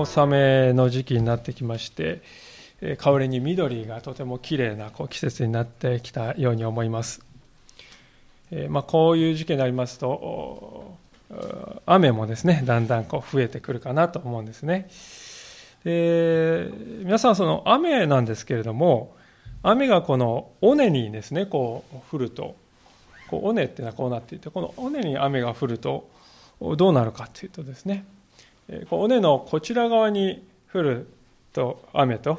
納めの時期になってきまして香りに緑がとても綺麗なこう季節になってきたように思います、まあ、こういう時期になりますと雨もですねだんだんこう増えてくるかなと思うんですねで皆さんその雨なんですけれども雨がこの尾根にですねこう降るとこう尾根っていうのはこうなっていてこの尾根に雨が降るとどうなるかというとですね尾根のこちら側に降ると雨と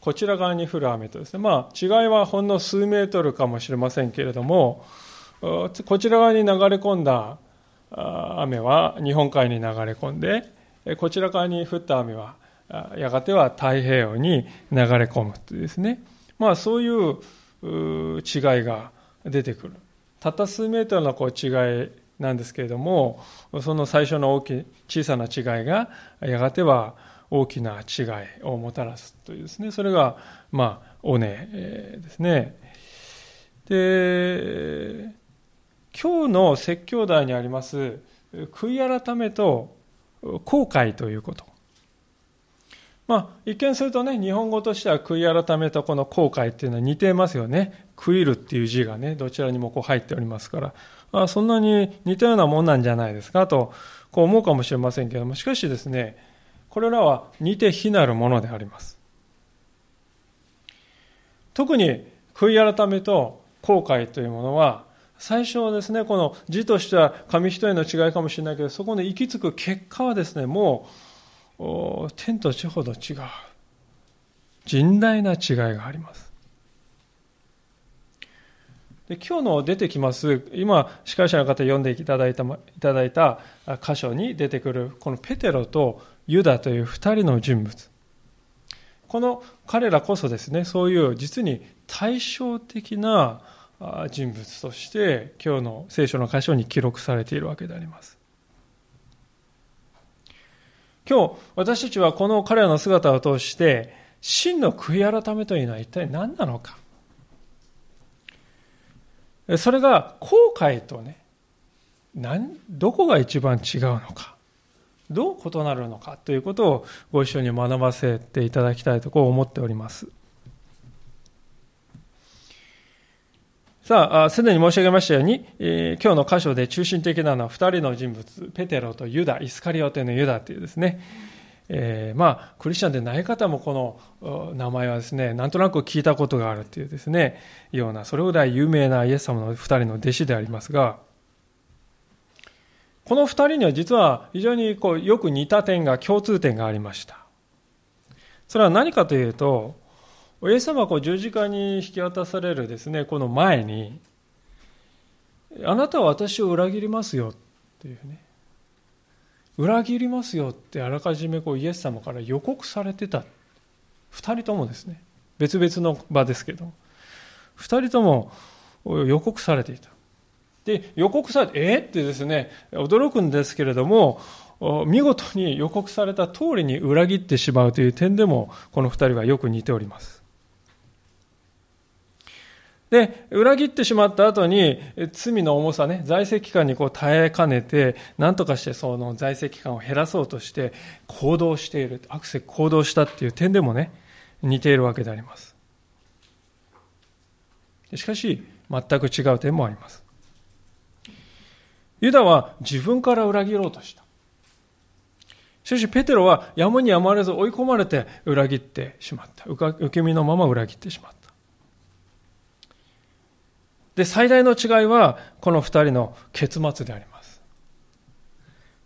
こちら側に降る雨とですね。まあ違いはほんの数メートルかもしれませんけれどもこちら側に流れ込んだ雨は日本海に流れ込んでこちら側に降った雨はやがては太平洋に流れ込むというですね。まあそういう違いが出てくる。たった数メートルのこう違いなんですけれどもその最初の大き小さな違いがやがては大きな違いをもたらすというですね。それがまあ尾根ですね。で今日の説教題にあります悔い改めと後悔ということ。まあ、一見するとね、日本語としては悔い改めとこの後悔っていうのは似てますよね。悔いるっていう字がね、どちらにもこう入っておりますから、あそんなに似たようなもんなんじゃないですかと、こう思うかもしれませんけども、しかしですね、これらは似て非なるものであります。特に悔い改めと後悔というものは、最初はですね、この字としては紙一重の違いかもしれないけど、そこの行き着く結果はですね、もう天と地ほど違う。甚大な違いがあります。で今日の出てきます今司会者の方読んでいただいたいただいた箇所に出てくるこのペテロとユダという2人の人物。この彼らこそですねそういう実に対照的な人物として今日の聖書の箇所に記録されているわけであります。今日私たちはこの彼らの姿を通して真の悔い改めというのは一体何なのか。それが後悔とね何どこが一番違うのか。どう異なるのかということをご一緒に学ばせていただきたいとこう思っております。さあ、すでに申し上げましたように、えー、今日の箇所で中心的なのは2人の人物、ペテロとユダ、イスカリオテのユダというですね、えー、まあ、クリスチャンでない方もこの名前はですね、なんとなく聞いたことがあるというですね、ような、それぐらい有名なイエス様の2人の弟子でありますが、この2人には実は非常にこうよく似た点が、共通点がありました。それは何かというと、イエス様はこう十字架に引き渡されるですね、この前に、あなたは私を裏切りますよっていうね、裏切りますよってあらかじめこうイエス様から予告されてた。二人ともですね、別々の場ですけど、二人とも予告されていた。で、予告されて、えー、ってですね、驚くんですけれども、見事に予告された通りに裏切ってしまうという点でも、この二人はよく似ております。で、裏切ってしまった後に、罪の重さね、在籍期間にこう耐えかねて、何とかしてその在籍期間を減らそうとして行動している、アクセ行動したっていう点でもね、似ているわけであります。しかし、全く違う点もあります。ユダは自分から裏切ろうとした。しかし、ペテロはやむにやまれず追い込まれて裏切ってしまった。受け身のまま裏切ってしまった。で、最大の違いは、この二人の結末であります。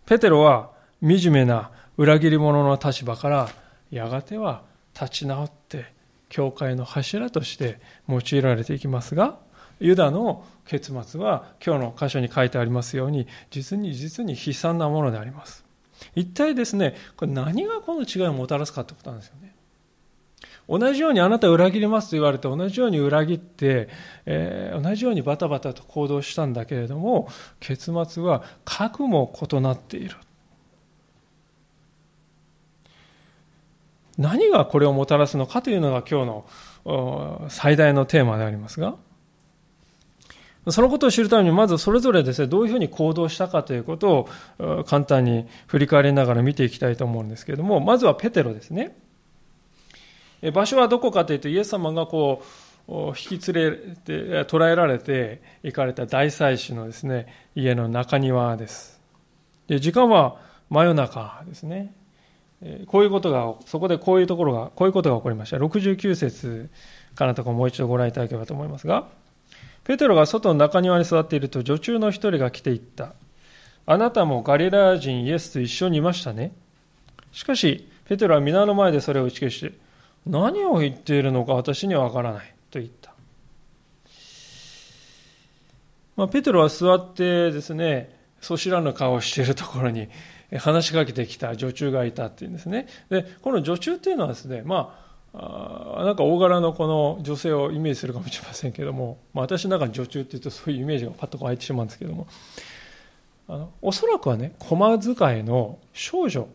ペテロは、惨めな裏切り者の立場から、やがては立ち直って、教会の柱として用いられていきますが、ユダの結末は、今日の箇所に書いてありますように、実に実に悲惨なものであります。一体ですね、これ何がこの違いをもたらすかってことなんですよね。同じようにあなた裏切りますと言われて同じように裏切って、えー、同じようにバタバタと行動したんだけれども結末は核も異なっている何がこれをもたらすのかというのが今日の最大のテーマでありますがそのことを知るために、まずそれぞれですね、どういうふうに行動したかということを簡単に振り返りながら見ていきたいと思うんですけれども、まずはペテロですね。場所はどこかというと、イエス様がこう、引き連れて、捕らえられて行かれた大祭司のですね、家の中庭です。で時間は真夜中ですね。こういうことが、そこでこういうところが、こういうことが起こりました。69節かなとかもう一度ご覧いただければと思いますが、ペテロが外の中庭に座っていると女中の一人が来ていった。あなたもガリラヤ人イエスと一緒にいましたね。しかし、ペテロは皆の前でそれを打ち消して、何を言っているのか私にはわからないと言った。まあ、ペテロは座ってですね、そしらぬ顔をしているところに話しかけてきた女中がいたっていうんですね。で、この女中っていうのはですね、まあ、あなんか大柄のこの女性をイメージするかもしれませんけども、まあ、私の中に女中っていうとそういうイメージがパッと湧いてしまうんですけどもあのおそらくはね駒使いの少女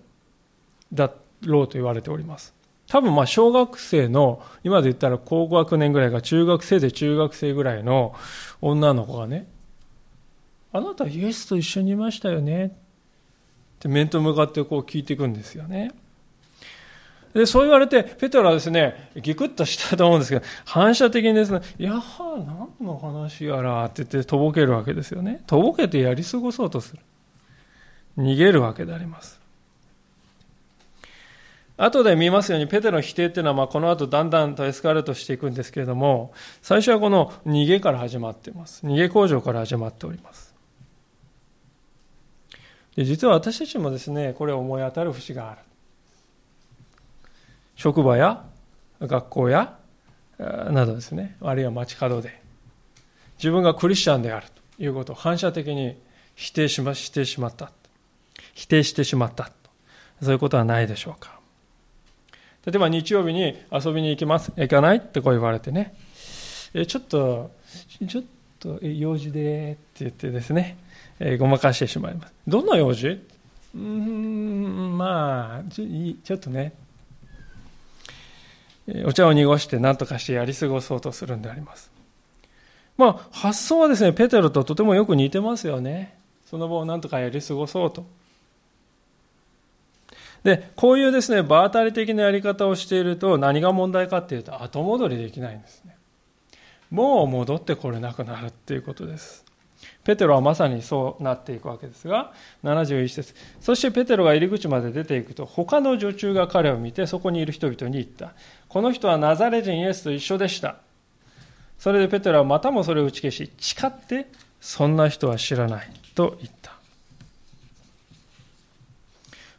だろうと言われております多分まあ小学生の今で言ったら高学年ぐらいが中学生で中学生ぐらいの女の子がねあなたイエスと一緒にいましたよねって面と向かってこう聞いていくんですよねで、そう言われて、ペトロはですね、ギクッとしたと思うんですけど、反射的にですね、やは、何の話やらって言ってとぼけるわけですよね。とぼけてやり過ごそうとする。逃げるわけであります。後で見ますように、ペテロの否定っていうのは、まあ、この後だんだんとエスカレートしていくんですけれども、最初はこの逃げから始まっています。逃げ工場から始まっております。で実は私たちもですね、これ思い当たる節がある。職場や学校やなどですね、あるいは街角で、自分がクリスチャンであるということを反射的に否定しま否定しまった。否定してしまった。そういうことはないでしょうか。例えば日曜日に遊びに行きます。行かないってこう言われてね。えちょっと、ちょっと用事でって言ってですね、えごまかしてしまいます。どんな用事？うん、まあちょっとね。お茶を濁して何とかしてやり過ごそうとするんであります。まあ、発想はですね、ペテロととてもよく似てますよね。その場を何とかやり過ごそうと。で、こういうですね、場当たり的なやり方をしていると何が問題かっていうと後戻りできないんですね。もう戻ってこれなくなるっていうことです。ペテロはまさにそうなっていくわけですが、71節そしてペテロが入り口まで出ていくと、他の女中が彼を見て、そこにいる人々に言った。この人はナザレ人イエスと一緒でした。それでペテロはまたもそれを打ち消し、誓って、そんな人は知らないと言った。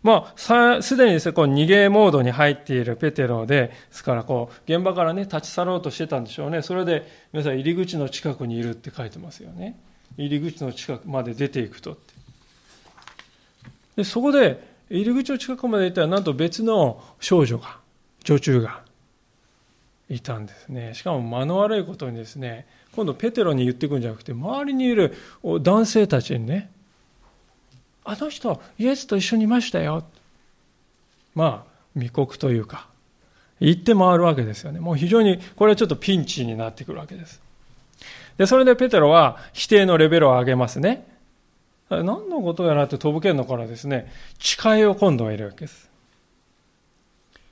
まあ、すでにですね、こう逃げモードに入っているペテロで、ですからこう、現場からね、立ち去ろうとしてたんでしょうね。それで、皆さん入り口の近くにいるって書いてますよね。入り口の近くまで出ていくと。でそこで、入り口の近くまで行ったら、なんと別の少女が、女中が、いたんですね。しかも間の悪いことにですね、今度ペテロに言ってくんじゃなくて、周りにいる男性たちにね、あの人、イエスと一緒にいましたよ。まあ、密告というか、言って回るわけですよね。もう非常に、これはちょっとピンチになってくるわけです。で、それでペテロは否定のレベルを上げますね。何のことやなってとぼけるのからですね、誓いを今度は入れるわけです。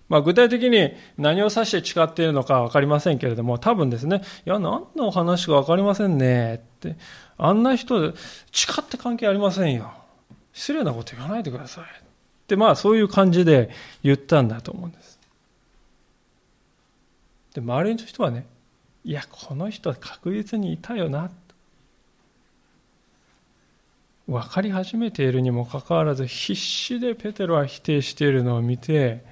まあ、具体的に何を指して誓っているのかわかりませんけれども、多分ですね、いや、何の話かわかりませんねって、あんな人で誓って関係ありませんよ。失礼なこと言わないでください。って、まあそういう感じで言ったんだと思うんです。で、周りの人はね、いや、この人は確実にいたよな。分かり始めているにもかかわらず必死でペテロは否定しているのを見て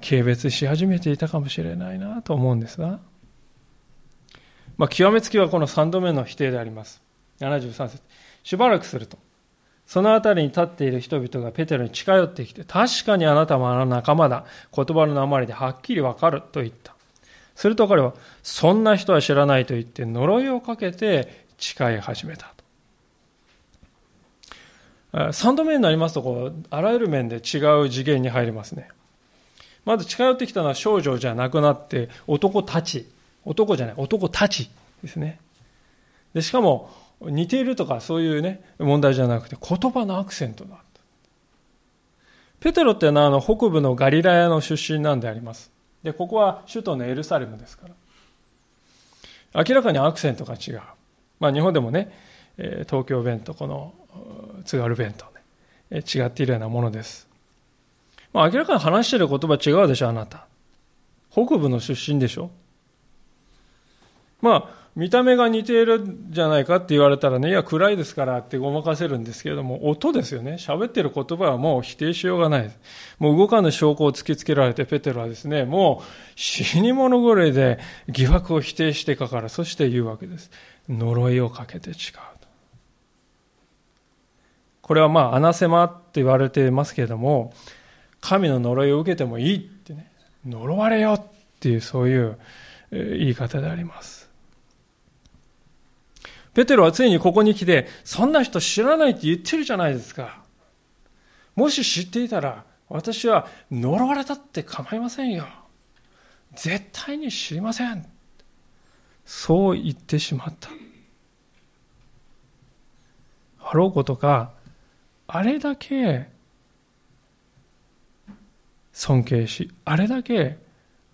軽蔑し始めていたかもしれないなと思うんですが、まあ、極めつきはこの3度目の否定であります73節しばらくするとその辺りに立っている人々がペテロに近寄ってきて確かにあなたもあの仲間だ言葉の鉛ではっきりわかると言ったすると彼は、そんな人は知らないと言って呪いをかけて誓い始めたと。三度目になりますとこう、あらゆる面で違う次元に入りますね。まず近寄ってきたのは少女じゃなくなって男たち、男じゃない、男たちですね。で、しかも、似ているとかそういうね、問題じゃなくて、言葉のアクセントだ。ペテロっていうのはあの北部のガリラヤの出身なんであります。で、ここは首都のエルサレムですから。明らかにアクセントが違う。まあ日本でもね、東京弁とこの津軽弁とね、違っているようなものです。まあ明らかに話している言葉違うでしょ、あなた。北部の出身でしょ。まあ、見た目が似ているんじゃないかって言われたらね、いや、暗いですからってごまかせるんですけれども、音ですよね。喋ってる言葉はもう否定しようがない。もう動かぬ証拠を突きつけられて、ペテロはですね、もう死に物狂いで疑惑を否定してかから、そして言うわけです。呪いをかけて違う。これはまあ、アナセマって言われてますけれども、神の呪いを受けてもいいってね、呪われよっていう、そういう言い方であります。ペテロはついにここに来て、そんな人知らないって言ってるじゃないですか。もし知っていたら、私は呪われたって構いませんよ。絶対に知りません。そう言ってしまった。あろうことか、あれだけ尊敬し、あれだけ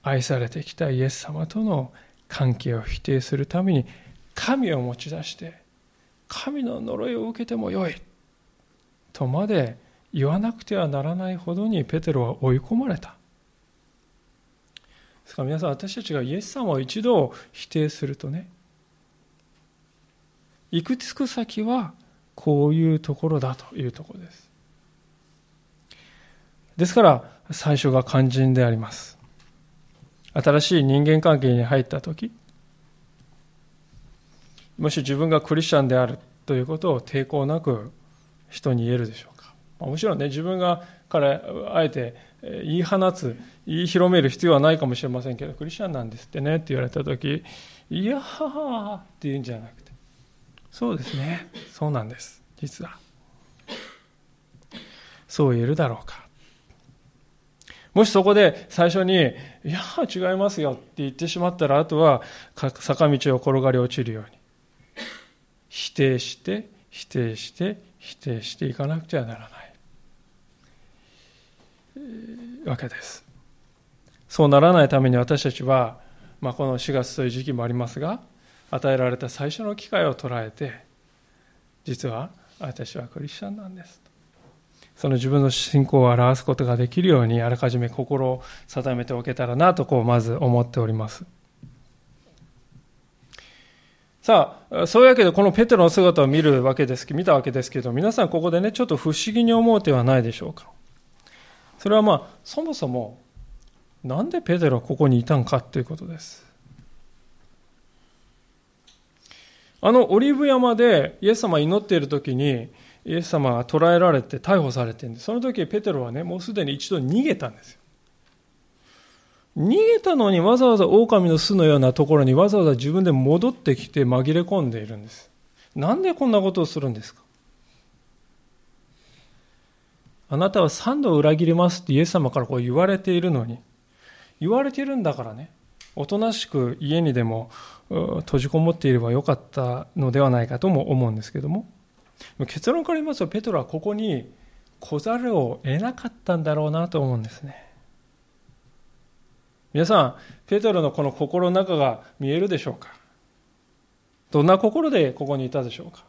愛されてきたイエス様との関係を否定するために神を持ち出して神の呪いを受けてもよい。とまで言わなくてはならないほどにペテロは追い込まれた。ですから皆さん私たちがイエス様を一度否定するとね行くつく先はこういうところだというところです。ですから最初が肝心であります。新しい人間関係に入った時もし自分がクリスチャンであるということを抵抗なく人に言えるでしょうか。もちろんね、自分がからあえて言い放つ、言い広める必要はないかもしれませんけど、クリスチャンなんですってねって言われたとき、いやーって言うんじゃなくて、そうですね、そうなんです、実は。そう言えるだろうか。もしそこで最初に、いやー違いますよって言ってしまったら、あとは坂道を転がり落ちるように。否定して否定して否定していかなくてはならない。わけです。そうならないために私たちは、まあ、この4月という時期もありますが与えられた最初の機会を捉えて実は私はクリスチャンなんですその自分の信仰を表すことができるようにあらかじめ心を定めておけたらなとこうまず思っております。さあ、そういうわけでこのペテロの姿を見るわけです、見たわけですけど、皆さんここでね、ちょっと不思議に思うてはないでしょうか？それはまあ、そもそも、なんでペテロはここにいたんかということです。あのオリーブ山でイエス様祈っている時に、イエス様が捕らえられて逮捕されてるんで。その時ペテロはね、もうすでに一度逃げたんですよ。逃げたのにわざわざ狼の巣のようなところにわざわざ自分で戻ってきて紛れ込んでいるんです。なんでこんなことをするんですか？あなたは三度裏切りますってイエス様からこう言われているのに、言われているんだからね、おとなしく家にでも閉じこもっていればよかったのではないかとも思うんですけども、結論から言いますと、ペトロはここに来ざるを得なかったんだろうなと思うんですね。皆さん、ペトロのこの心の中が見えるでしょうか？どんな心でここにいたでしょうか？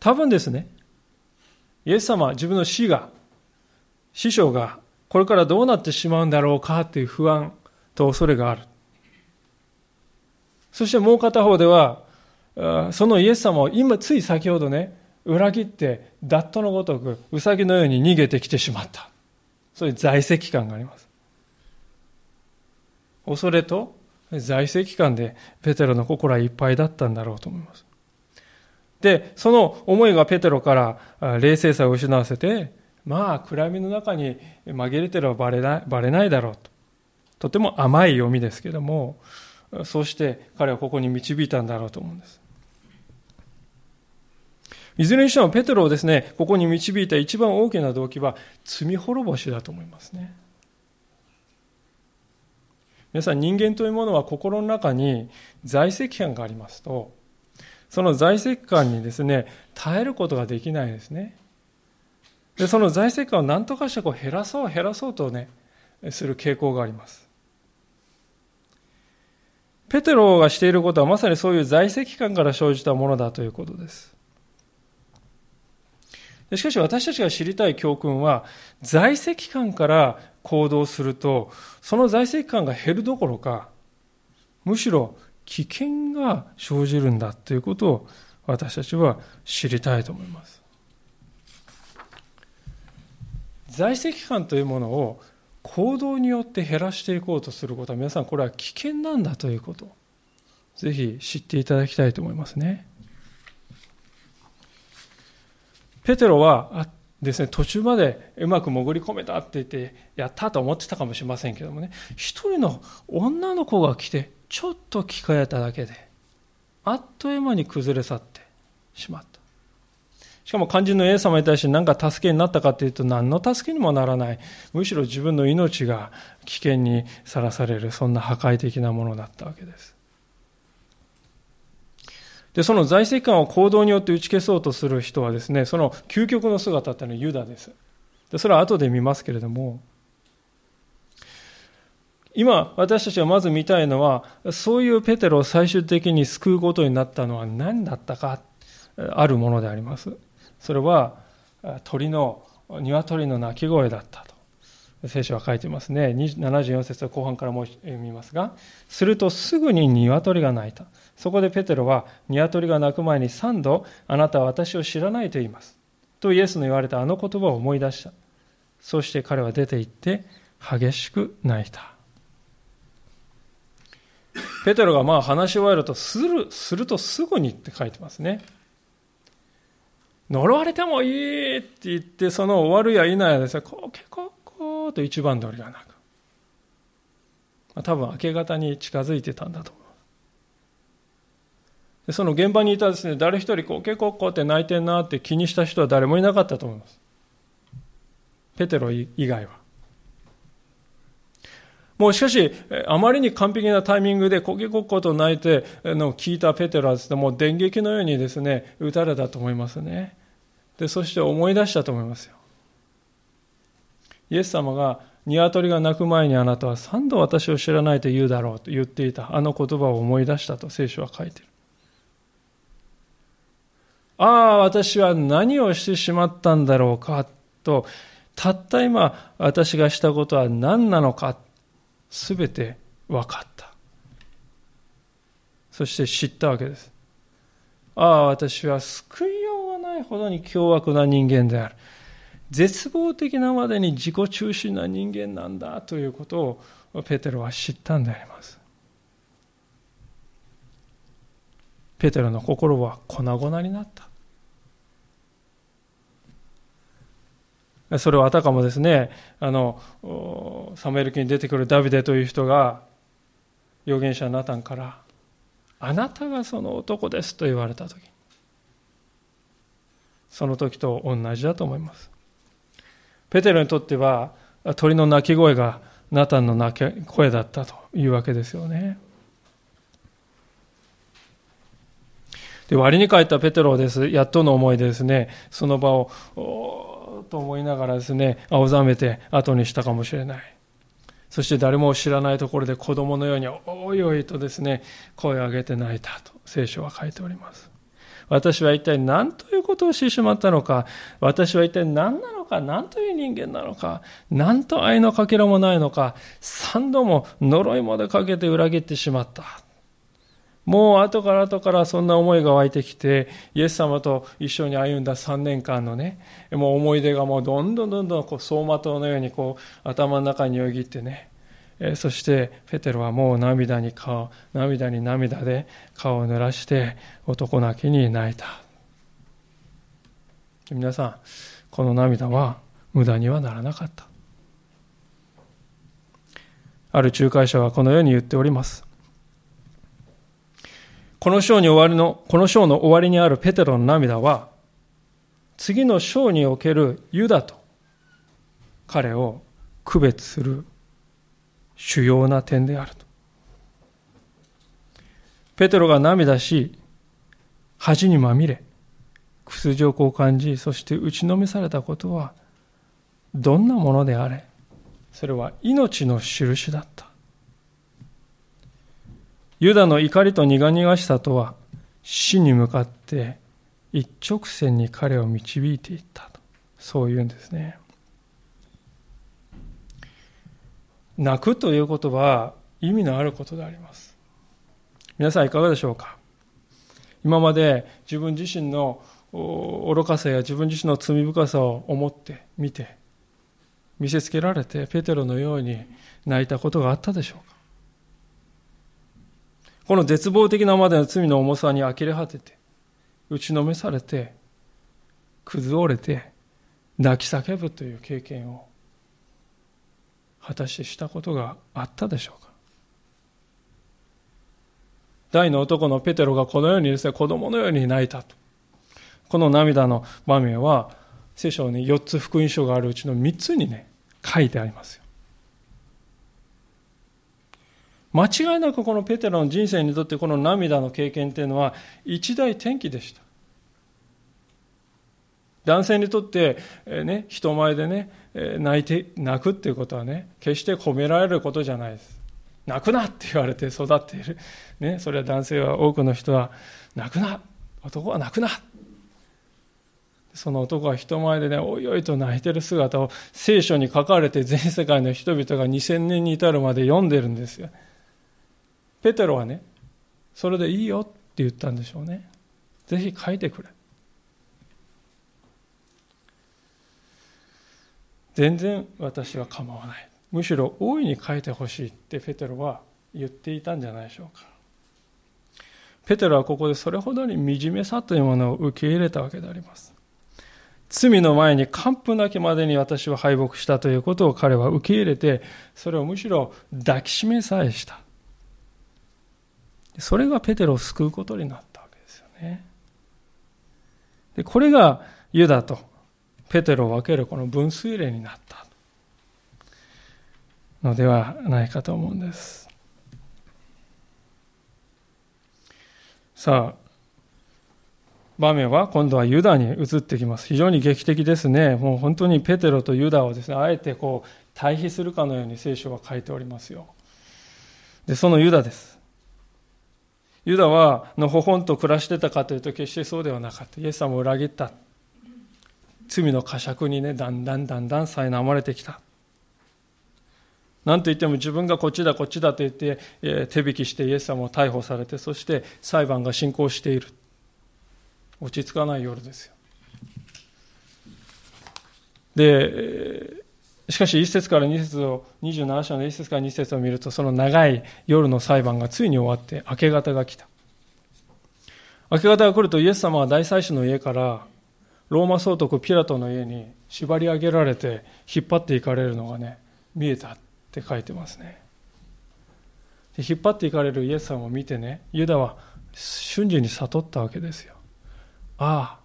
多分ですね、イエス様、自分の死が、師匠が、これからどうなってしまうんだろうか？という不安と恐れがある。そしてもう片方では、そのイエス様を今、つい先ほどね、裏切って、ダットのごとく、ウサギのように逃げてきてしまった。そういう在籍感があります。恐れと在籍感でペテロの心はいっぱいだったんだろうと思います。で、その思いがペテロから冷静さを失わせて、まあ暗闇の中に紛れてればバレないバレないだろうと。とても甘い読みですけども、そうして彼はここに導いたんだろうと思うんです。いずれにしてもペテロをですね、ここに導いた一番大きな動機は罪滅ぼしだと思いますね。皆さん人間というものは心の中に在籍感がありますと、その在籍感にですね、耐えることができないですね。で、その在籍感を何とかしてこう減らそう減らそうとね、する傾向があります。ペテロがしていることはまさにそういう在籍感から生じたものだということです。しかし私たちが知りたい教訓は、在籍感から行動すると、その在籍感が減るどころか、むしろ危険が生じるんだということを私たちは知りたいと思います。在籍感というものを行動によって減らしていこうとすることは皆さんこれは危険なんだということぜひ知っていただきたいと思いますね。ペテロはですね、途中までうまく潜り込めたって言って、やったと思ってたかもしれませんけどもね、一人の女の子が来て、ちょっと聞かれただけで、あっという間に崩れ去ってしまった。しかも肝心の A 様に対して何か助けになったかっていうと何の助けにもならない。むしろ自分の命が危険にさらされる、そんな破壊的なものだったわけです。で、その在籍感を行動によって打ち消そうとする人はですね、その究極の姿っていうのはユダです。で、それは後で見ますけれども、今、私たちがまず見たいのは、そういうペテロを最終的に救うことになったのは何だったか、あるものであります。それは、鳥の、鶏の鳴き声だったと。聖書は書いてますね。74節後半からも読みますが、するとすぐに鶏が鳴いた。そこでペテロは、鶏が鳴く前に3度、あなたは私を知らないと言います。とイエスの言われたあの言葉を思い出した。そして彼は出て行って、激しく泣いた。ペテロがまあ話し終えると、する、するとすぐにって書いてますね。呪われてもいいって言って、その終わるや否やですね、こうと一番鳥が鳴く。まあ、多分明け方に近づいてたんだと思う。でその現場にいたですね、誰一人こうけここって泣いてんなって気にした人は誰もいなかったと思います。ペテロ以外は。もうしかし、あまりに完璧なタイミングでこけこっこと泣いての聞いたペテロはですね、もう電撃のようにですね、撃たれたと思いますね。で、そして思い出したと思いますよ。イエス様が、鶏が鳴く前にあなたは三度私を知らないと言うだろうと言っていたあの言葉を思い出したと聖書は書いている。ああ、私は何をしてしまったんだろうかと、たった今私がしたことは何なのかすべて分かった。そして知ったわけです。ああ、私は救いようがないほどに凶悪な人間である。絶望的なまでに自己中心な人間なんだということをペテロは知ったんであります。ペテロの心は粉々になった。それをあたかもですね、あの、サムエル記に出てくるダビデという人が、預言者ナタンから、あなたがその男ですと言われたとき、その時と同じだと思います。ペテロにとっては、鳥の鳴き声がナタンの鳴き声だったというわけですよね。で割に帰ったペテロです。やっとの思いでですね、その場をおと思いながらですね、青ざめて後にしたかもしれない。そして誰も知らないところで子供のように、おいおいとですね、声を上げて泣いたと聖書は書いております。私は一体何ということをしてしまったのか、私は一体何なのか、何という人間なのか、何と愛のかけらもないのか、三度も呪いまでかけて裏切ってしまった。もう後から後からそんな思いが湧いてきて、イエス様と一緒に歩んだ3年間のね、もう思い出がもうどんどんどんどんこう走馬灯のようにこう頭の中によぎってね、そしてペテロはもう涙に顔、涙に涙で顔を濡らして男泣きに泣いた。皆さん、この涙は無駄にはならなかった。ある仲介者はこのように言っております。この章に終わりの、この章の終わりにあるペテロの涙は、次の章におけるユダと彼を区別する主要な点であると。ペテロが涙し、恥にまみれ、屈辱を感じ、そして打ちのめされたことは、どんなものであれ、それは命の印だった。ユダの怒りと苦々しさとは、死に向かって一直線に彼を導いていったと。そういうんですね。泣くということは意味のあることであります。皆さんいかがでしょうか？今まで自分自身の愚かさや自分自身の罪深さを思って見て見せつけられてペテロのように泣いたことがあったでしょうか？この絶望的なまでの罪の重さに呆れ果てて打ちのめされて崩れて泣き叫ぶという経験を果たしてしたことがあったでしょうか？大の男のペテロがこのようにですね、子供のように泣いたと。この涙の場面は、聖書に4つ福音書があるうちの3つにね、書いてありますよ。間違いなくこのペテロの人生にとってこの涙の経験っていうのは一大転機でした。男性にとって、えね、人前でね、泣いて、泣くっていうことはね、決して褒められることじゃないです。泣くなって言われて育っている。ね、それは男性は、多くの人は、泣くな男は泣くなその男は人前でね、おいおいと泣いてる姿を聖書に書かれて全世界の人々が2000年に至るまで読んでるんですよ。ペテロはね、それでいいよって言ったんでしょうね。ぜひ書いてくれ。全然私は構わない。むしろ大いに書いてほしいってペテロは言っていたんじゃないでしょうか。ペテロはここでそれほどに惨めさというものを受け入れたわけであります。罪の前に完膚なきまでに私は敗北したということを彼は受け入れて、それをむしろ抱きしめさえした。それがペテロを救うことになったわけですよね。でこれがユダとペテロを分けるこの分水嶺になったのではないかと思うんです。さあ、場面は今度はユダに移ってきます。非常に劇的ですね。もう本当にペテロとユダをですね、あえてこう対比するかのように聖書は書いておりますよ。で、そのユダです。ユダはのほほんと暮らしてたかというと決してそうではなかった。イエス様を裏切った。罪の呵責にね、だんだんだんだん苛まれてきた。なんといっても自分がこっちだこっちだと言って、え手引きしてイエス様を逮捕されて、そして裁判が進行している。落ち着かない夜ですよ。で、しかし1節から2節を、27章の1節から2節を見ると、その長い夜の裁判がついに終わって明け方が来た。明け方が来るとイエス様は大祭司の家からローマ総督ピラトの家に縛り上げられて引っ張っていかれるのがね見えたって書いてますね。で引っ張っていかれるイエス様を見てねユダは瞬時に悟ったわけですよ。ああ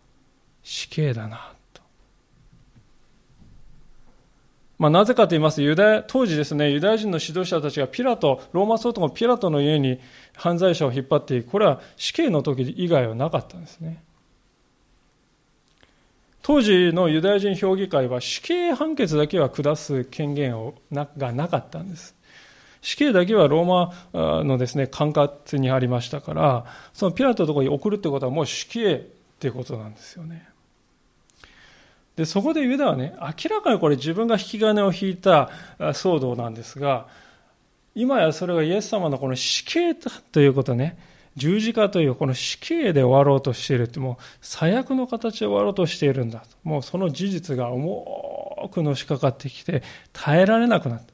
死刑だなと。まあ、なぜかと言いますとユダ当時ですねユダヤ人の指導者たちがピラトローマ総督ピラトの家に犯罪者を引っ張っていく。これは死刑の時以外はなかったんですね。当時のユダヤ人評議会は死刑判決だけは下す権限をがなかったんです。死刑だけはローマのですね、管轄にありましたから、そのピラトのところに送るってことはもう死刑っていうことなんですよね。で、そこでユダはね、明らかにこれ自分が引き金を引いた騒動なんですが、今やそれがイエス様のこの死刑ということね、十字架というこの死刑で終わろうとしているってもう最悪の形で終わろうとしているんだと。もうその事実が重くのしかかってきて耐えられなくなった。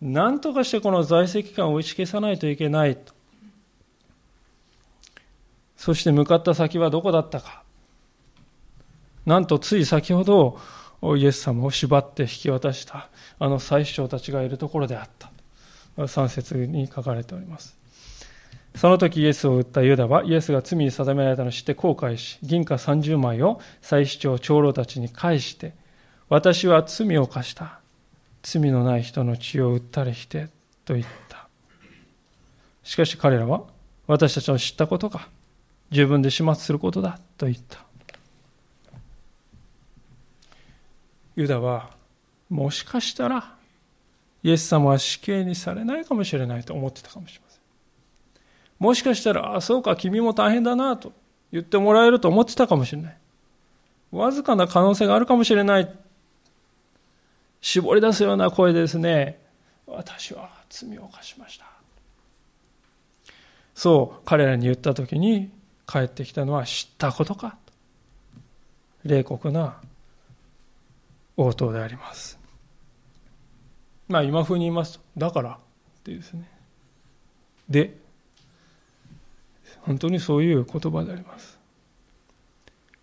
何とかしてこの在籍感を打ち消さないといけないと。そして向かった先はどこだったか。なんとつい先ほどイエス様を縛って引き渡したあの最主張たちがいるところであった。3節に書かれております。その時イエスを撃ったユダはイエスが罪に定められたのを知って後悔し、銀貨30枚を祭司長長老たちに返して、私は罪を犯した。罪のない人の血を売ったりして、と言った。しかし彼らは私たちの知ったことか自分で始末することだと言ったユダはもしかしたらイエス様は死刑にされないかもしれないと思ってたかもしれませんもしかしたらああそうか君も大変だなと言ってもらえると思ってたかもしれない。わずかな可能性があるかもしれない。絞り出すような声でですね。私は罪を犯しました。そう彼らに言った時に帰ってきたのは知ったことか。冷酷な応答であります。まあ今風に言いますとだからっていうですね。で本当にそういう言葉であります。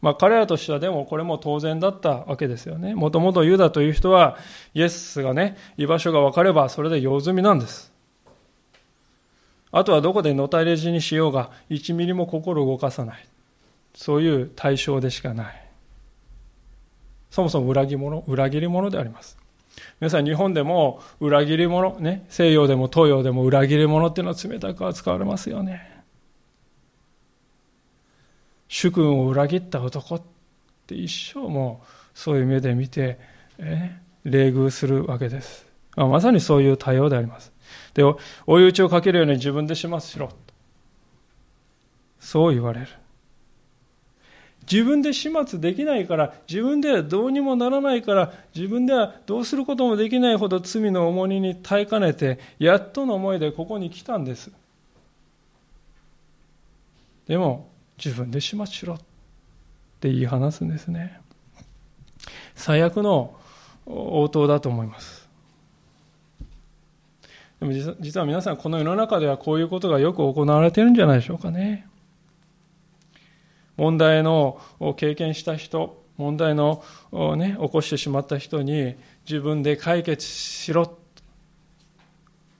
まあ彼らとしてはでもこれも当然だったわけですよね。もともとユダという人はイエスがね居場所が分かればそれで用済みなんです。あとはどこでのたれ死にしようが1ミリも心動かさない。そういう対象でしかない。そもそも裏切り者裏切り者であります。皆さん日本でも裏切り者ね西洋でも東洋でも裏切り者っていうのは冷たく扱われますよね。主君を裏切った男って一生もそういう目で見て、え礼遇するわけです、まあ、まさにそういう対応であります。で追い打ちをかけるように自分で始末しろ。そう言われる。自分で始末できないから自分ではどうにもならないから自分ではどうすることもできないほど罪の重荷に耐えかねてやっとの思いでここに来たんです。でも自分で始末しろって言い放すんですね。最悪の応答だと思います。でも実は皆さんこの世の中ではこういうことがよく行われてるんじゃないでしょうかね。問題の経験した人問題の、ね、起こしてしまった人に自分で解決しろ。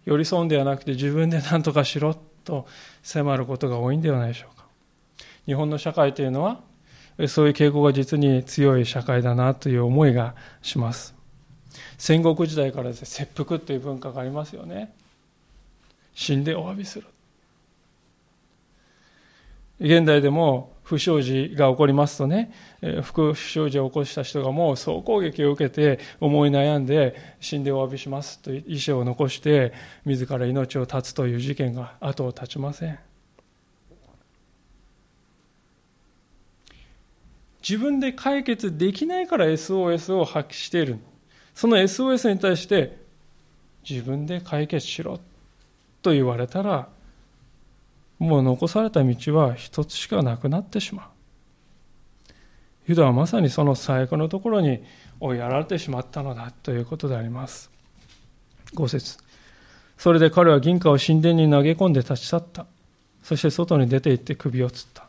寄り添うんではなくて自分で何とかしろと迫ることが多いんではないでしょうか。日本の社会というのはそういう傾向が実に強い社会だなという思いがします。戦国時代からです、ね、切腹という文化がありますよね。死んでお詫びする。現代でも不祥事が起こりますとね、不祥事を起こした人がもう総攻撃を受けて思い悩んで死んでお詫びしますと遺書を残して自ら命を絶つという事件が後を絶ちません。自分で解決できないから SOS を発揮している。その SOS に対して自分で解決しろと言われたらもう残された道は一つしかなくなってしまう。ユダはまさにその最悪のところに追いやられてしまったのだということであります。5節それで彼は銀貨を神殿に投げ込んで立ち去った。そして外に出て行って首をつった。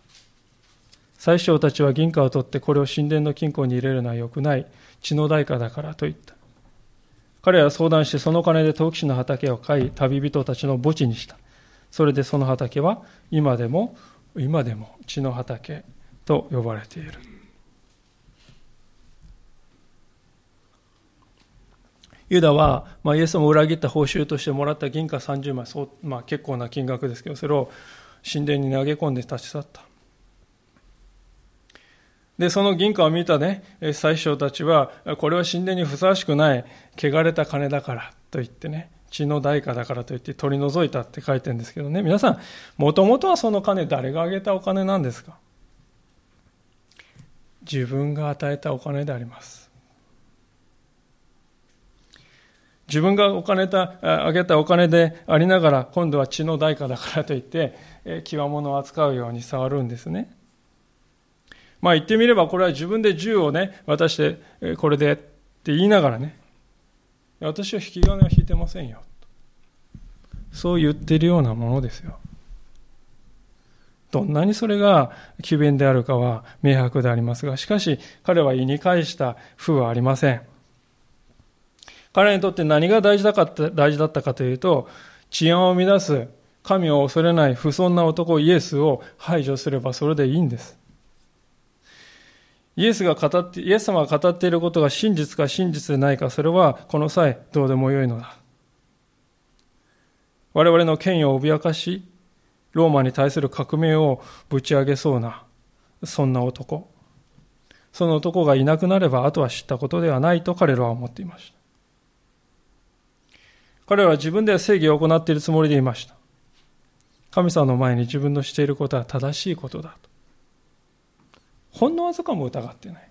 宰相たちは銀貨を取ってこれを神殿の金庫に入れるのは良くない。血の代価だからと言った。彼らは相談してその金で陶器師の畑を買い旅人たちの墓地にした。それでその畑は今でも今でも血の畑と呼ばれているユダは、まあ、イエスを裏切った報酬としてもらった銀貨30枚そう、まあ、結構な金額ですけどそれを神殿に投げ込んで立ち去ったでその銀貨を見たね宰相たちはこれは神殿にふさわしくない汚れた金だからと言ってね血の代価だからといって取り除いたって書いてるんですけどね。皆さんもともとはその金誰があげたお金なんですか？自分が与えたお金であります。自分がお金たあげたお金でありながら今度は血の代価だからといって際物を扱うように触るんですね。まあ言ってみればこれは自分で銃をね渡してこれでって言いながらね私は引き金は引いてませんよ。そう言ってるようなものですよ。どんなにそれが詭弁であるかは明白でありますが、しかし彼は意に介した負はありません。彼にとって何が大事だか大事だったかというと、治安を乱す神を恐れない不尊な男イエスを排除すればそれでいいんです。イエスが語って、イエス様が語っていることが真実か真実でないか、それはこの際どうでもよいのだ。我々の権威を脅かし、ローマに対する革命をぶち上げそうな、そんな男。その男がいなくなれば、あとは知ったことではないと彼らは思っていました。彼らは自分では正義を行っているつもりでいました。神様の前に自分のしていることは正しいことだと。ほんのわずかも疑ってない。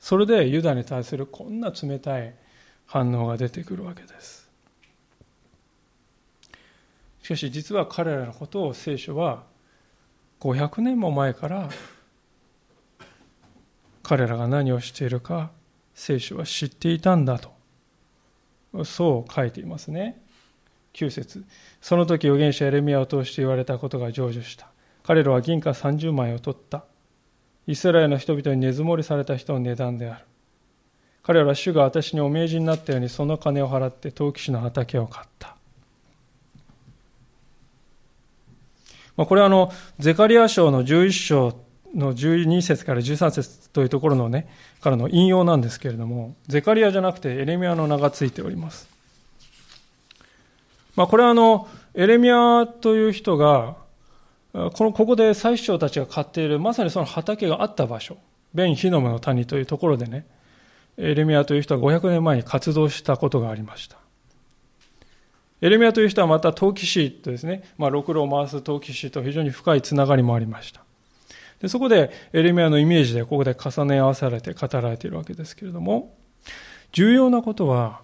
それでユダに対するこんな冷たい反応が出てくるわけです。しかし実は彼らのことを聖書は500年も前から彼らが何をしているか聖書は知っていたんだとそう書いていますね9節その時預言者エレミアを通して言われたことが成就した彼らは銀貨30枚を取った。イスラエルの人々に根積もりされた人の値段である。彼らは主が私にお命じになったようにその金を払って陶器師の畑を買った。まあこれはあのゼカリア書の11章の12節から13節というところのね、からの引用なんですけれども、ゼカリアじゃなくてエレミアの名がついております。まあ、これはあの、エレミアという人が、この、ここで祭司長たちが買っている、まさにその畑があった場所、ベン・ヒノムの谷というところでね、エレミアという人は500年前に活動したことがありました。エレミアという人はまた陶器師とですね、まあ、ろくろを回す陶器師と非常に深いつながりもありました。でそこでエレミアのイメージでここで重ね合わされて語られているわけですけれども、重要なことは、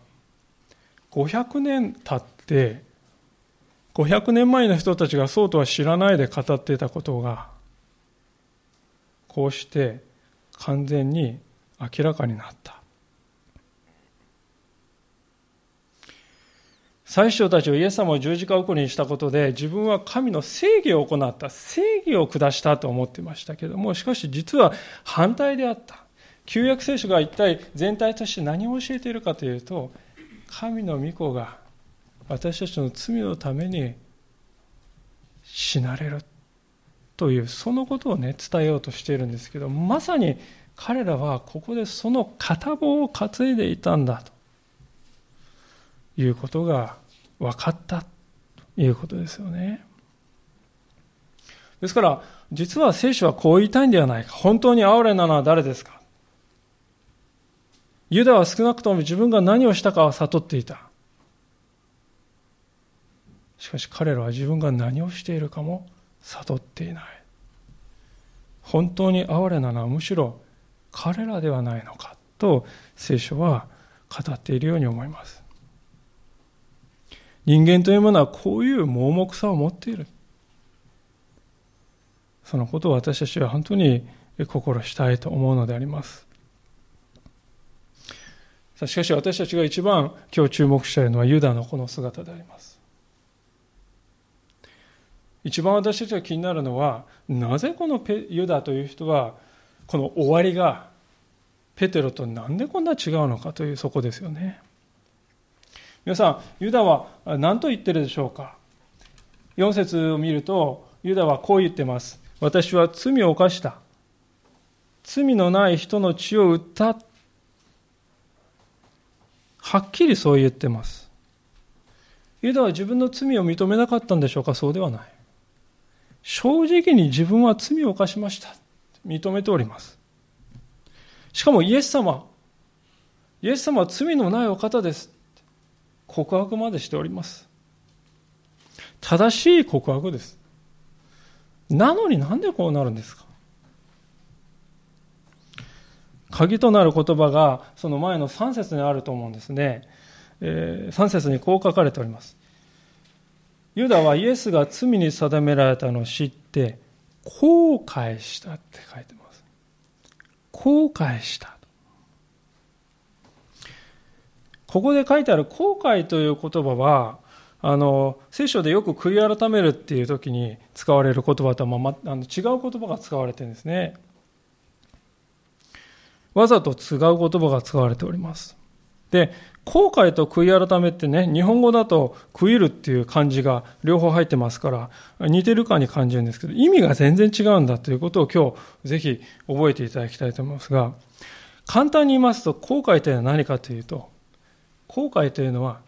500年経って、500年前の人たちがそうとは知らないで語っていたことが、こうして完全に明らかになった。最初たちをイエス様を十字架送りにしたことで自分は神の正義を行った正義を下したと思ってましたけどもしかし実は反対であった旧約聖書が一体全体として何を教えているかというと神の御子が私たちの罪のために死なれるというそのことをね伝えようとしているんですけどまさに彼らはここでその片棒を担いでいたんだということが分かったということですよね。ですから、実は聖書はこう言いたいんではないか。本当に哀れなのは誰ですか？ユダは少なくとも自分が何をしたかは悟っていた。しかし彼らは自分が何をしているかも悟っていない。本当に哀れなのはむしろ彼らではないのかと聖書は語っているように思います。人間というものはこういう盲目さを持っている。そのことを私たちは本当に心したいと思うのであります。しかし私たちが一番今日注目したいのはユダのこの姿であります。一番私たちが気になるのは、なぜこのユダという人は、この終わりがペテロとなんでこんな違うのかというそこですよね。皆さん、ユダは何と言ってるでしょうか ?4 節を見ると、ユダはこう言ってます。私は罪を犯した。罪のない人の血を売った。はっきりそう言ってます。ユダは自分の罪を認めなかったんでしょうか？そうではない。正直に自分は罪を犯しました。認めております。しかもイエス様、イエス様は罪のないお方です。告白までしております。正しい告白です。なのになんでこうなるんですか？鍵となる言葉がその前の3節にあると思うんですね。えー、3節にこう書かれております。ユダはイエスが罪に定められたのを知って後悔したって書いてます。後悔した。ここで書いてある後悔という言葉は、あの、聖書でよく悔い改めるっていう時に使われる言葉とは、まあ、あの違う言葉が使われてるんですね。わざと違う言葉が使われております。で、後悔と悔い改めってね、日本語だと悔いるっていう漢字が両方入ってますから、似てるかに感じるんですけど、意味が全然違うんだということを今日ぜひ覚えていただきたいと思いますが、簡単に言いますと、後悔というのは何かというと、後悔というのは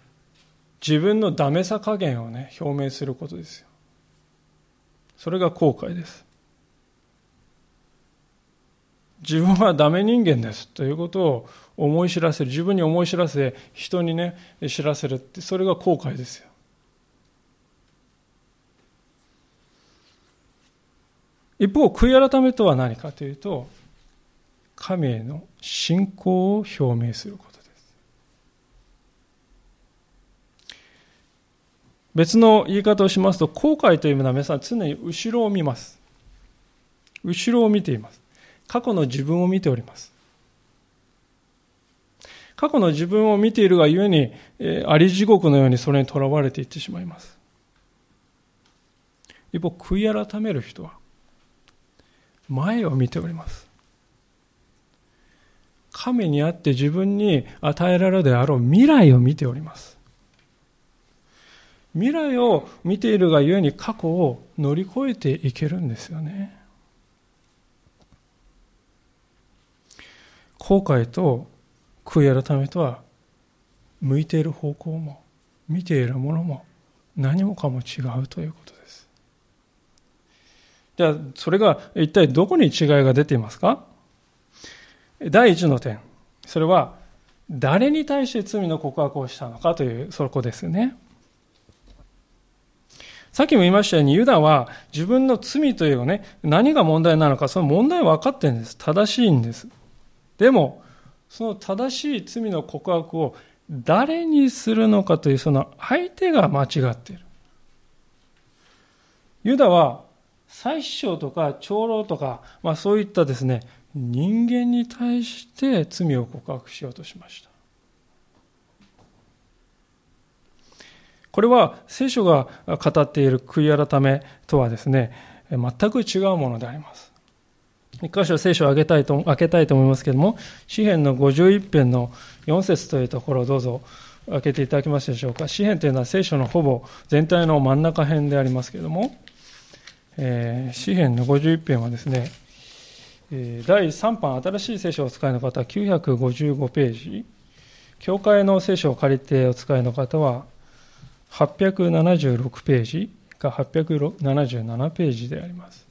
自分のダメさ加減をね、表明することですよ。それが後悔です。自分はダメ人間ですということを思い知らせる。自分に思い知らせ、人にね、知らせるって、それが後悔ですよ。一方、悔い改めとは何かというと、神への信仰を表明することです。別の言い方をしますと、後悔というのは皆さん常に後ろを見ます。後ろを見ています。過去の自分を見ております。過去の自分を見ているがゆえに、えー、あり地獄のようにそれにとらわれていってしまいます。一方、悔い改める人は、前を見ております。神にあって自分に与えられるであろう未来を見ております。未来を見ているがゆえに過去を乗り越えていけるんですよね。後悔と悔い改めとは向いている方向も見ているものも何もかも違うということです。じゃあそれが一体どこに違いが出ていますか？第一の点、それは誰に対して罪の告白をしたのかというそこですね。さっきも言いましたように、ユダは自分の罪というね、何が問題なのか、その問題は分かってるんです。正しいんです。でも、その正しい罪の告白を誰にするのかというその相手が間違っている。ユダは、最首相とか長老とか、まあそういったですね、人間に対して罪を告白しようとしました。これは聖書が語っている悔い改めとはですね、全く違うものであります。一箇所聖書を開けたいと開けたいと思いますけれども、詩篇の51編の4節というところをどうぞ開けていただけますでしょうか。詩篇というのは聖書のほぼ全体の真ん中辺でありますけれども、えー、詩篇の51編はですね、第3版新しい聖書をお使いの方は955ページ教会の聖書を借りてお使いの方は876ページか877ページであります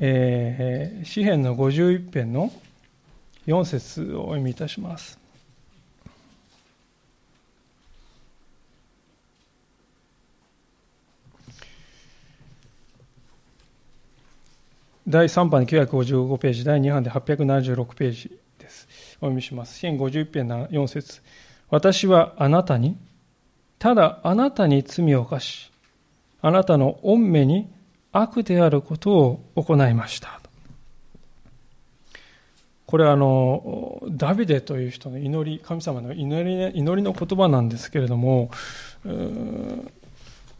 えー、詩篇の51編の4節をお読みいたします第3版955ページ、第2版で876ページです。お読みします。1 51編4節私はあなたに、ただあなたに罪を犯し、あなたの御目に悪であることを行いました。これはあの、ダビデという人の祈り、神様の祈り祈りの言葉なんですけれども、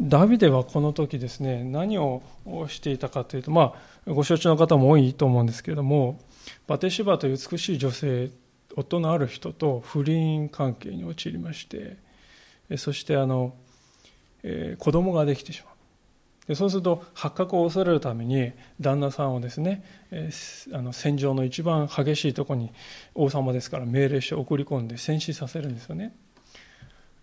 ダビデはこの時ですね、何をしていたかというと、まあ、ご承知の方も多いと思うんですけれども、バテシバという美しい女性、夫のある人と不倫関係に陥りまして、そしてあの、えー、子供ができてしまう。でそうすると発覚を恐れるために旦那さんをですね、えー、あの戦場の一番激しいとこに王様ですから命令して送り込んで戦死させるんですよね。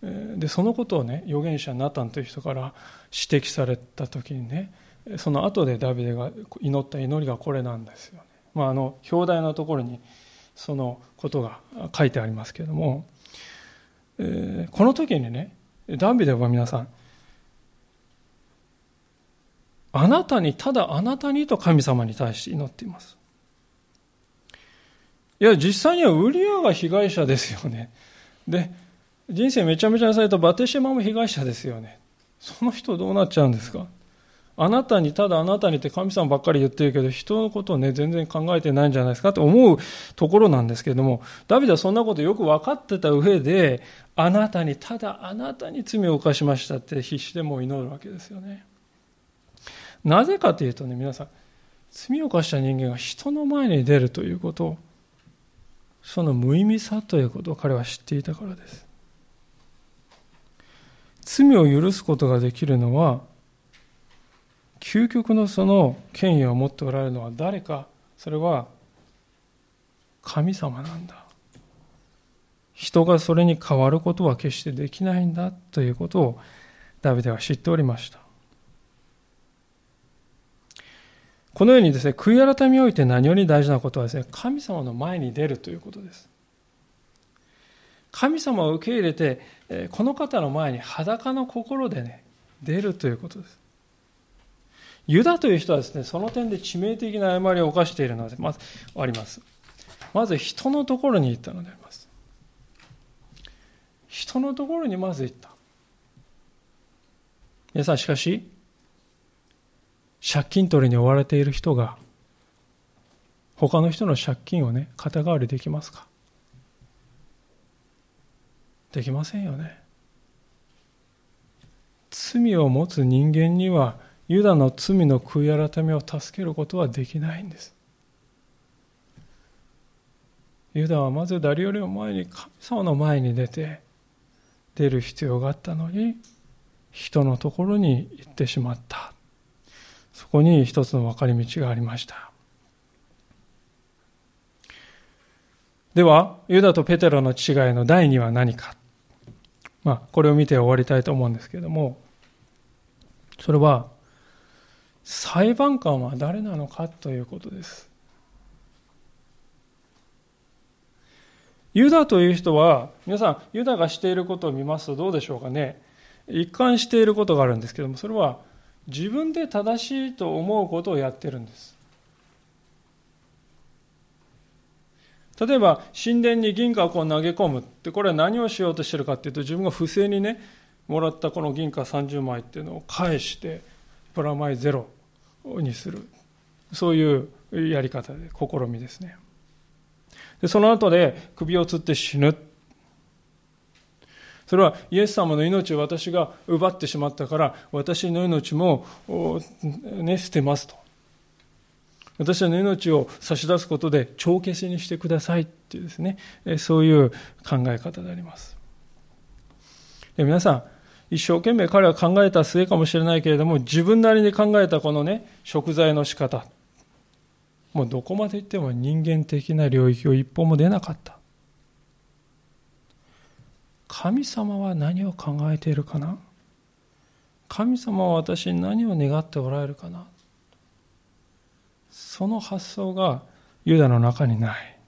でそのことをね預言者ナタンという人から指摘された時にねその後でダビデが祈った祈りがこれなんですよね。まあ、あの表題のところにそのことが書いてありますけれども、えー、この時にねダビデは皆さんあなたにただあなたにと神様に対して祈っています。いや実際にはウリアが被害者ですよね。で人生めちゃめちゃにされたバテシマも被害者ですよね。その人どうなっちゃうんですか？あなたに、ただあなたにって神様ばっかり言ってるけど、人のことをね、全然考えてないんじゃないですかって思うところなんですけれども、ダビデはそんなことよく分かってた上で、あなたに、ただあなたに罪を犯しましたって必死でもう祈るわけですよね。なぜかというとね、皆さん、罪を犯した人間が人の前に出るということを、その無意味さということを彼は知っていたからです。罪を許すことができるのは、究極のその権威を持っておられるのは誰かそれは神様なんだ人がそれに変わることは決してできないんだということをダビデは知っておりましたこのようにですね悔い改めにおいて何より大事なことはですね神様の前に出るということです神様を受け入れてこの方の前に裸の心でね出るということですユダという人はですね、その点で致命的な誤りを犯しているので、まず、あります。まず人のところに行ったのであります。人のところにまず行った。皆さん、しかし、借金取りに追われている人が、他の人の借金をね、肩代わりできますか？できませんよね。罪を持つ人間には、ユダの罪の悔い改めを助けることはできないんです。ユダはまず誰よりも前に神様の前に出て出る必要があったのに人のところに行ってしまったそこに一つの分かり道がありましたではユダとペテロの違いの第2は何かまあこれを見て終わりたいと思うんですけれどもそれは裁判官は誰なのかということです。ユダという人は、皆さん、ユダがしていることを見ますとどうでしょうかね。一貫していることがあるんですけども、それは自分で正しいと思うことをやってるんです。例えば、神殿に銀貨をこう投げ込むって、これは何をしようとしてるかっていうと、自分が不正にね、もらったこの銀貨30枚っていうのを返して、プラマイゼロにするそういうやり方で試みですねでその後で首を吊って死ぬそれはイエス様の命を私が奪ってしまったから私の命も、ね、捨てますと私の命を差し出すことで帳消しにしてくださいっていうですねそういう考え方でありますで皆さん一生懸命彼は考えた末かもしれないけれども、自分なりに考えたこのね、食材の仕方。もうどこまで行っても人間的な領域を一歩も出なかった。神様は何を考えているかな？神様は私に何を願っておられるかな？その発想がユダの中にない。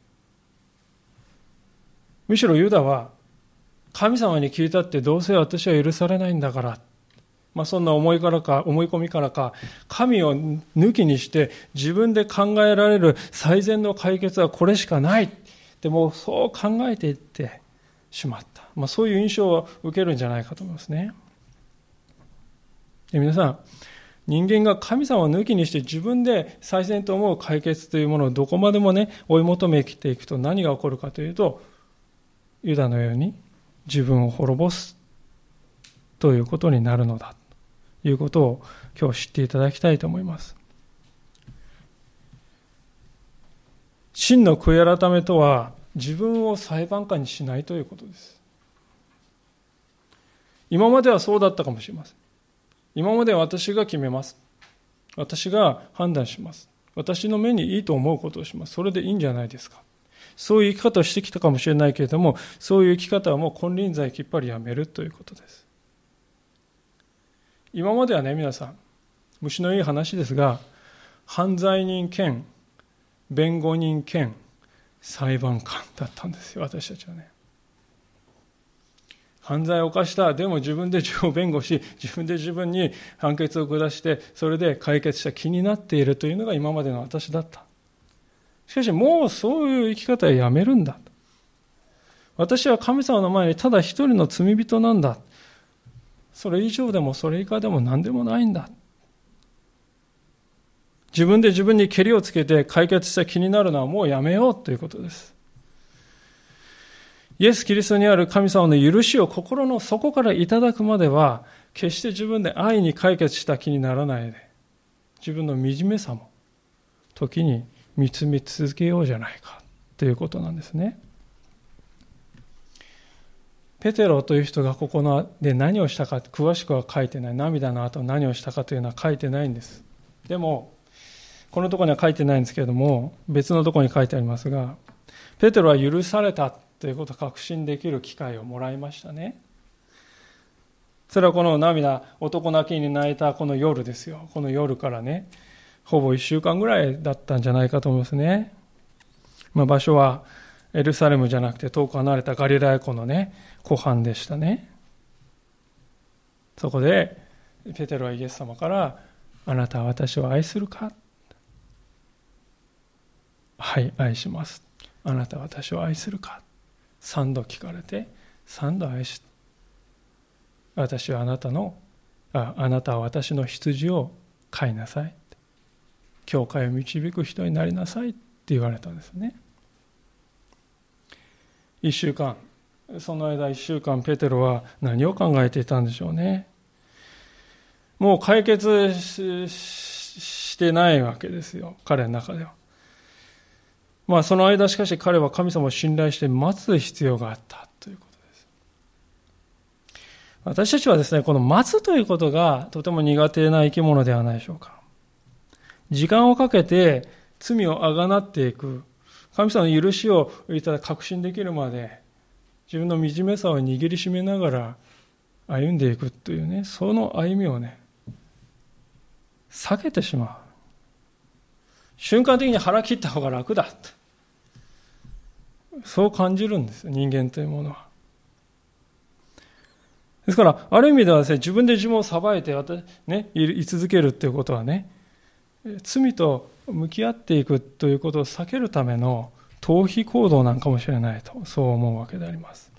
むしろユダは神様に聞いたってどうせ私は許されないんだから、まあ、そんな思いからか思い込みからか神を抜きにして自分で考えられる最善の解決はこれしかないでもそう考えていってしまった、まあ、そういう印象を受けるんじゃないかと思いますねで皆さん人間が神様を抜きにして自分で最善と思う解決というものをどこまでもね追い求めていくと何が起こるかというとユダのように自分を滅ぼすということになるのだということを今日知っていただきたいと思います。真の悔い改めとは自分を裁判官にしないということです。今まではそうだったかもしれません。今までは私が決めます。私が判断します。私の目にいいと思うことをします。それでいいんじゃないですか。そういう生き方をしてきたかもしれないけれども、そういう生き方はもう金輪際きっぱりやめるということです。今まではね、皆さん、虫のいい話ですが、犯罪人兼弁護人兼裁判官だったんですよ、私たちはね。犯罪を犯した、でも自分で自分を弁護し、自分で自分に判決を下して、それで解決した気になっているというのが今までの私だった。しかしもうそういう生き方はやめるんだ。私は神様の前にただ一人の罪人なんだ。それ以上でもそれ以下でも何でもないんだ。自分で自分にけりをつけて解決した気になるのはもうやめようということです。イエス・キリストにある神様の許しを心の底からいただくまでは、決して自分で愛に解決した気にならないで、自分の惨めさも、時に見つめ続けようじゃないかということなんですね。ペテロという人がここので何をしたか詳しくは書いてない涙の後何をしたかというのは書いてないんですでもこのとこには書いてないんですけれども、別のとこに書いてありますが、ペテロは許されたということを確信できる機会をもらいましたね。それはこの涙、男泣きに泣いたこの夜ですよ。この夜からね、ほぼ1週間ぐらいだったんじゃないかと思いますね。まあ、場所はエルサレムじゃなくて遠く離れたガリラヤ湖のね、湖畔でしたね。そこで、ペテロはイエス様から、あなたは私を愛するか？はい、愛します。あなたは私を愛するか三度聞かれて、三度愛し、私はあなたの、ああなたは私の羊を飼いなさい。教会を導く人になりなさいって言われたんですね。一週間、その間一週間、ペテロは何を考えていたんでしょうね。もう解決してないわけですよ、彼の中では。まあその間しかし彼は神様を信頼して待つ必要があったということです。私たちはですね、この待つということがとても苦手な生き物ではないでしょうか。時間をかけて罪をあがなっていく。神様の許しをいただ確信できるまで自分の惨めさを握りしめながら歩んでいくというね、その歩みをね、避けてしまう。瞬間的に腹切った方が楽だ。そう感じるんですよ、人間というものは。ですから、ある意味ではですね、自分で自分を裁いて、ね、居続けるっていうことはね、罪と向き合っていくということを避けるための逃避行動なんかもしれないと、そう思うわけであります。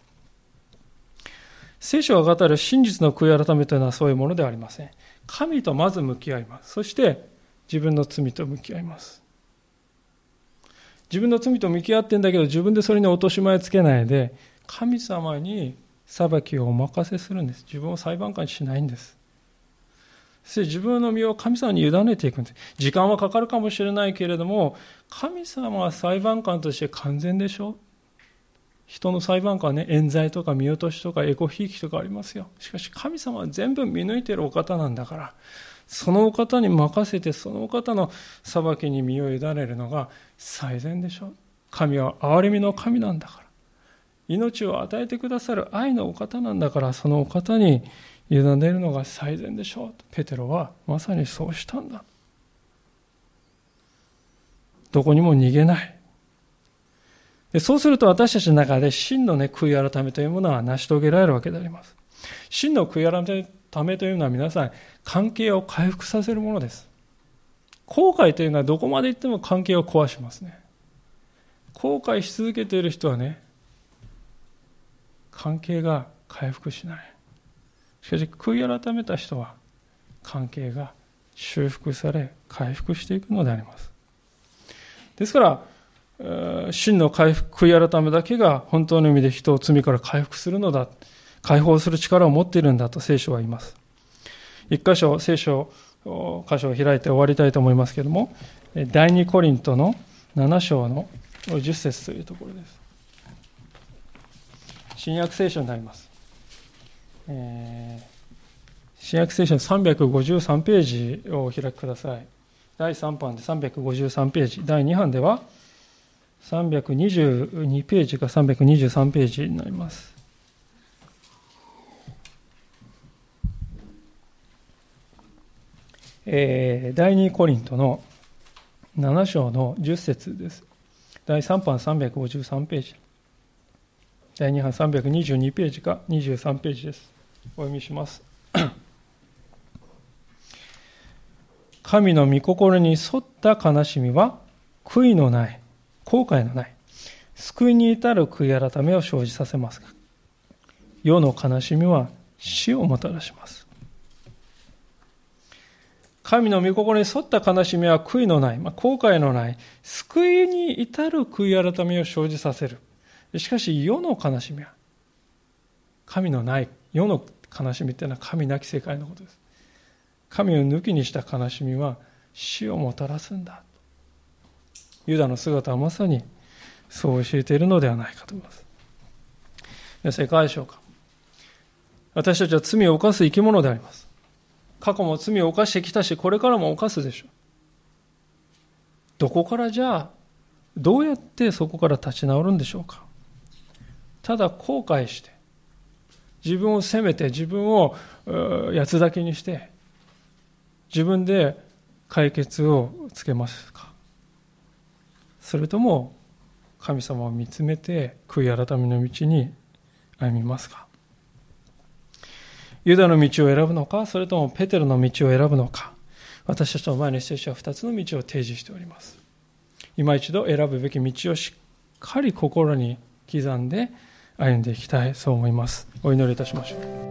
聖書が語る真実の悔い改めというのはそういうものではありません。神とまず向き合います。そして自分の罪と向き合います。自分の罪と向き合ってんだけど自分でそれに落とし前つけないで神様に裁きをお任せするんです。自分を裁判官にしないんです。そして自分の身を神様に委ねていくんです。時間はかかるかもしれないけれども、神様は裁判官として完全でしょ人の裁判官はね、冤罪とか見落としとかエコひいきとかありますよ。しかし神様は全部見抜いてるお方なんだから、そのお方に任せて、そのお方の裁きに身を委ねるのが最善でしょう。神は憐れみの神なんだから。命を与えてくださる愛のお方なんだから、そのお方に委ねるのが最善でしょう。ペテロはまさにそうしたんだ。どこにも逃げない。でそうすると私たちの中で真の、ね、悔い改めというものは成し遂げられるわけであります。真の悔い改めためというのは皆さん関係を回復させるものです。後悔というのはどこまで行っても関係を壊しますね。後悔し続けている人はね、関係が回復しない。しかし悔い改めた人は関係が修復され回復していくのであります。ですから、真の回復、悔い改めだけが本当の意味で人を罪から回復するのだ、解放する力を持っているんだと聖書は言います。一箇所、聖書、箇所を開いて終わりたいと思いますけれども、第二コリントの7章の10節というところです。新約聖書になります。えー、新約聖書の353ページをお開きください。第3版で353ページ、第2版では322ページか323ページになります。えー、第2コリントの7章の10節です。第3版353ページ。第2版322ページか23ページです。お読みします。神の御心に沿った悲しみは悔いのない後悔のない、救いに至る悔い改めを生じさせますが、世の悲しみは死をもたらします。神の御心に沿った悲しみは悔いのない、まあ、後悔のない、救いに至る悔い改めを生じさせる。しかし世の悲しみは、神のない、世の悲しみっていうのは神なき世界のことです。神を抜きにした悲しみは死をもたらすんだ。ユダの姿はまさにそう教えているのではないかと思います。皆さんいかがでしょうか私たちは罪を犯す生き物であります。過去も罪を犯してきたし、これからも犯すでしょ。う。どこからじゃあどうやってそこから立ち直るんでしょうか。ただ後悔して自分を責めて自分を八つだけにして自分で解決をつけますか。それとも神様を見つめて悔い改めの道に歩みますか。ユダの道を選ぶのかそれともペテロの道を選ぶのか。私たちの前に聖書は2つの道を提示しております。今一度選ぶべき道をしっかり心に刻んで歩んでいきたいそう思います。お祈りいたしましょう。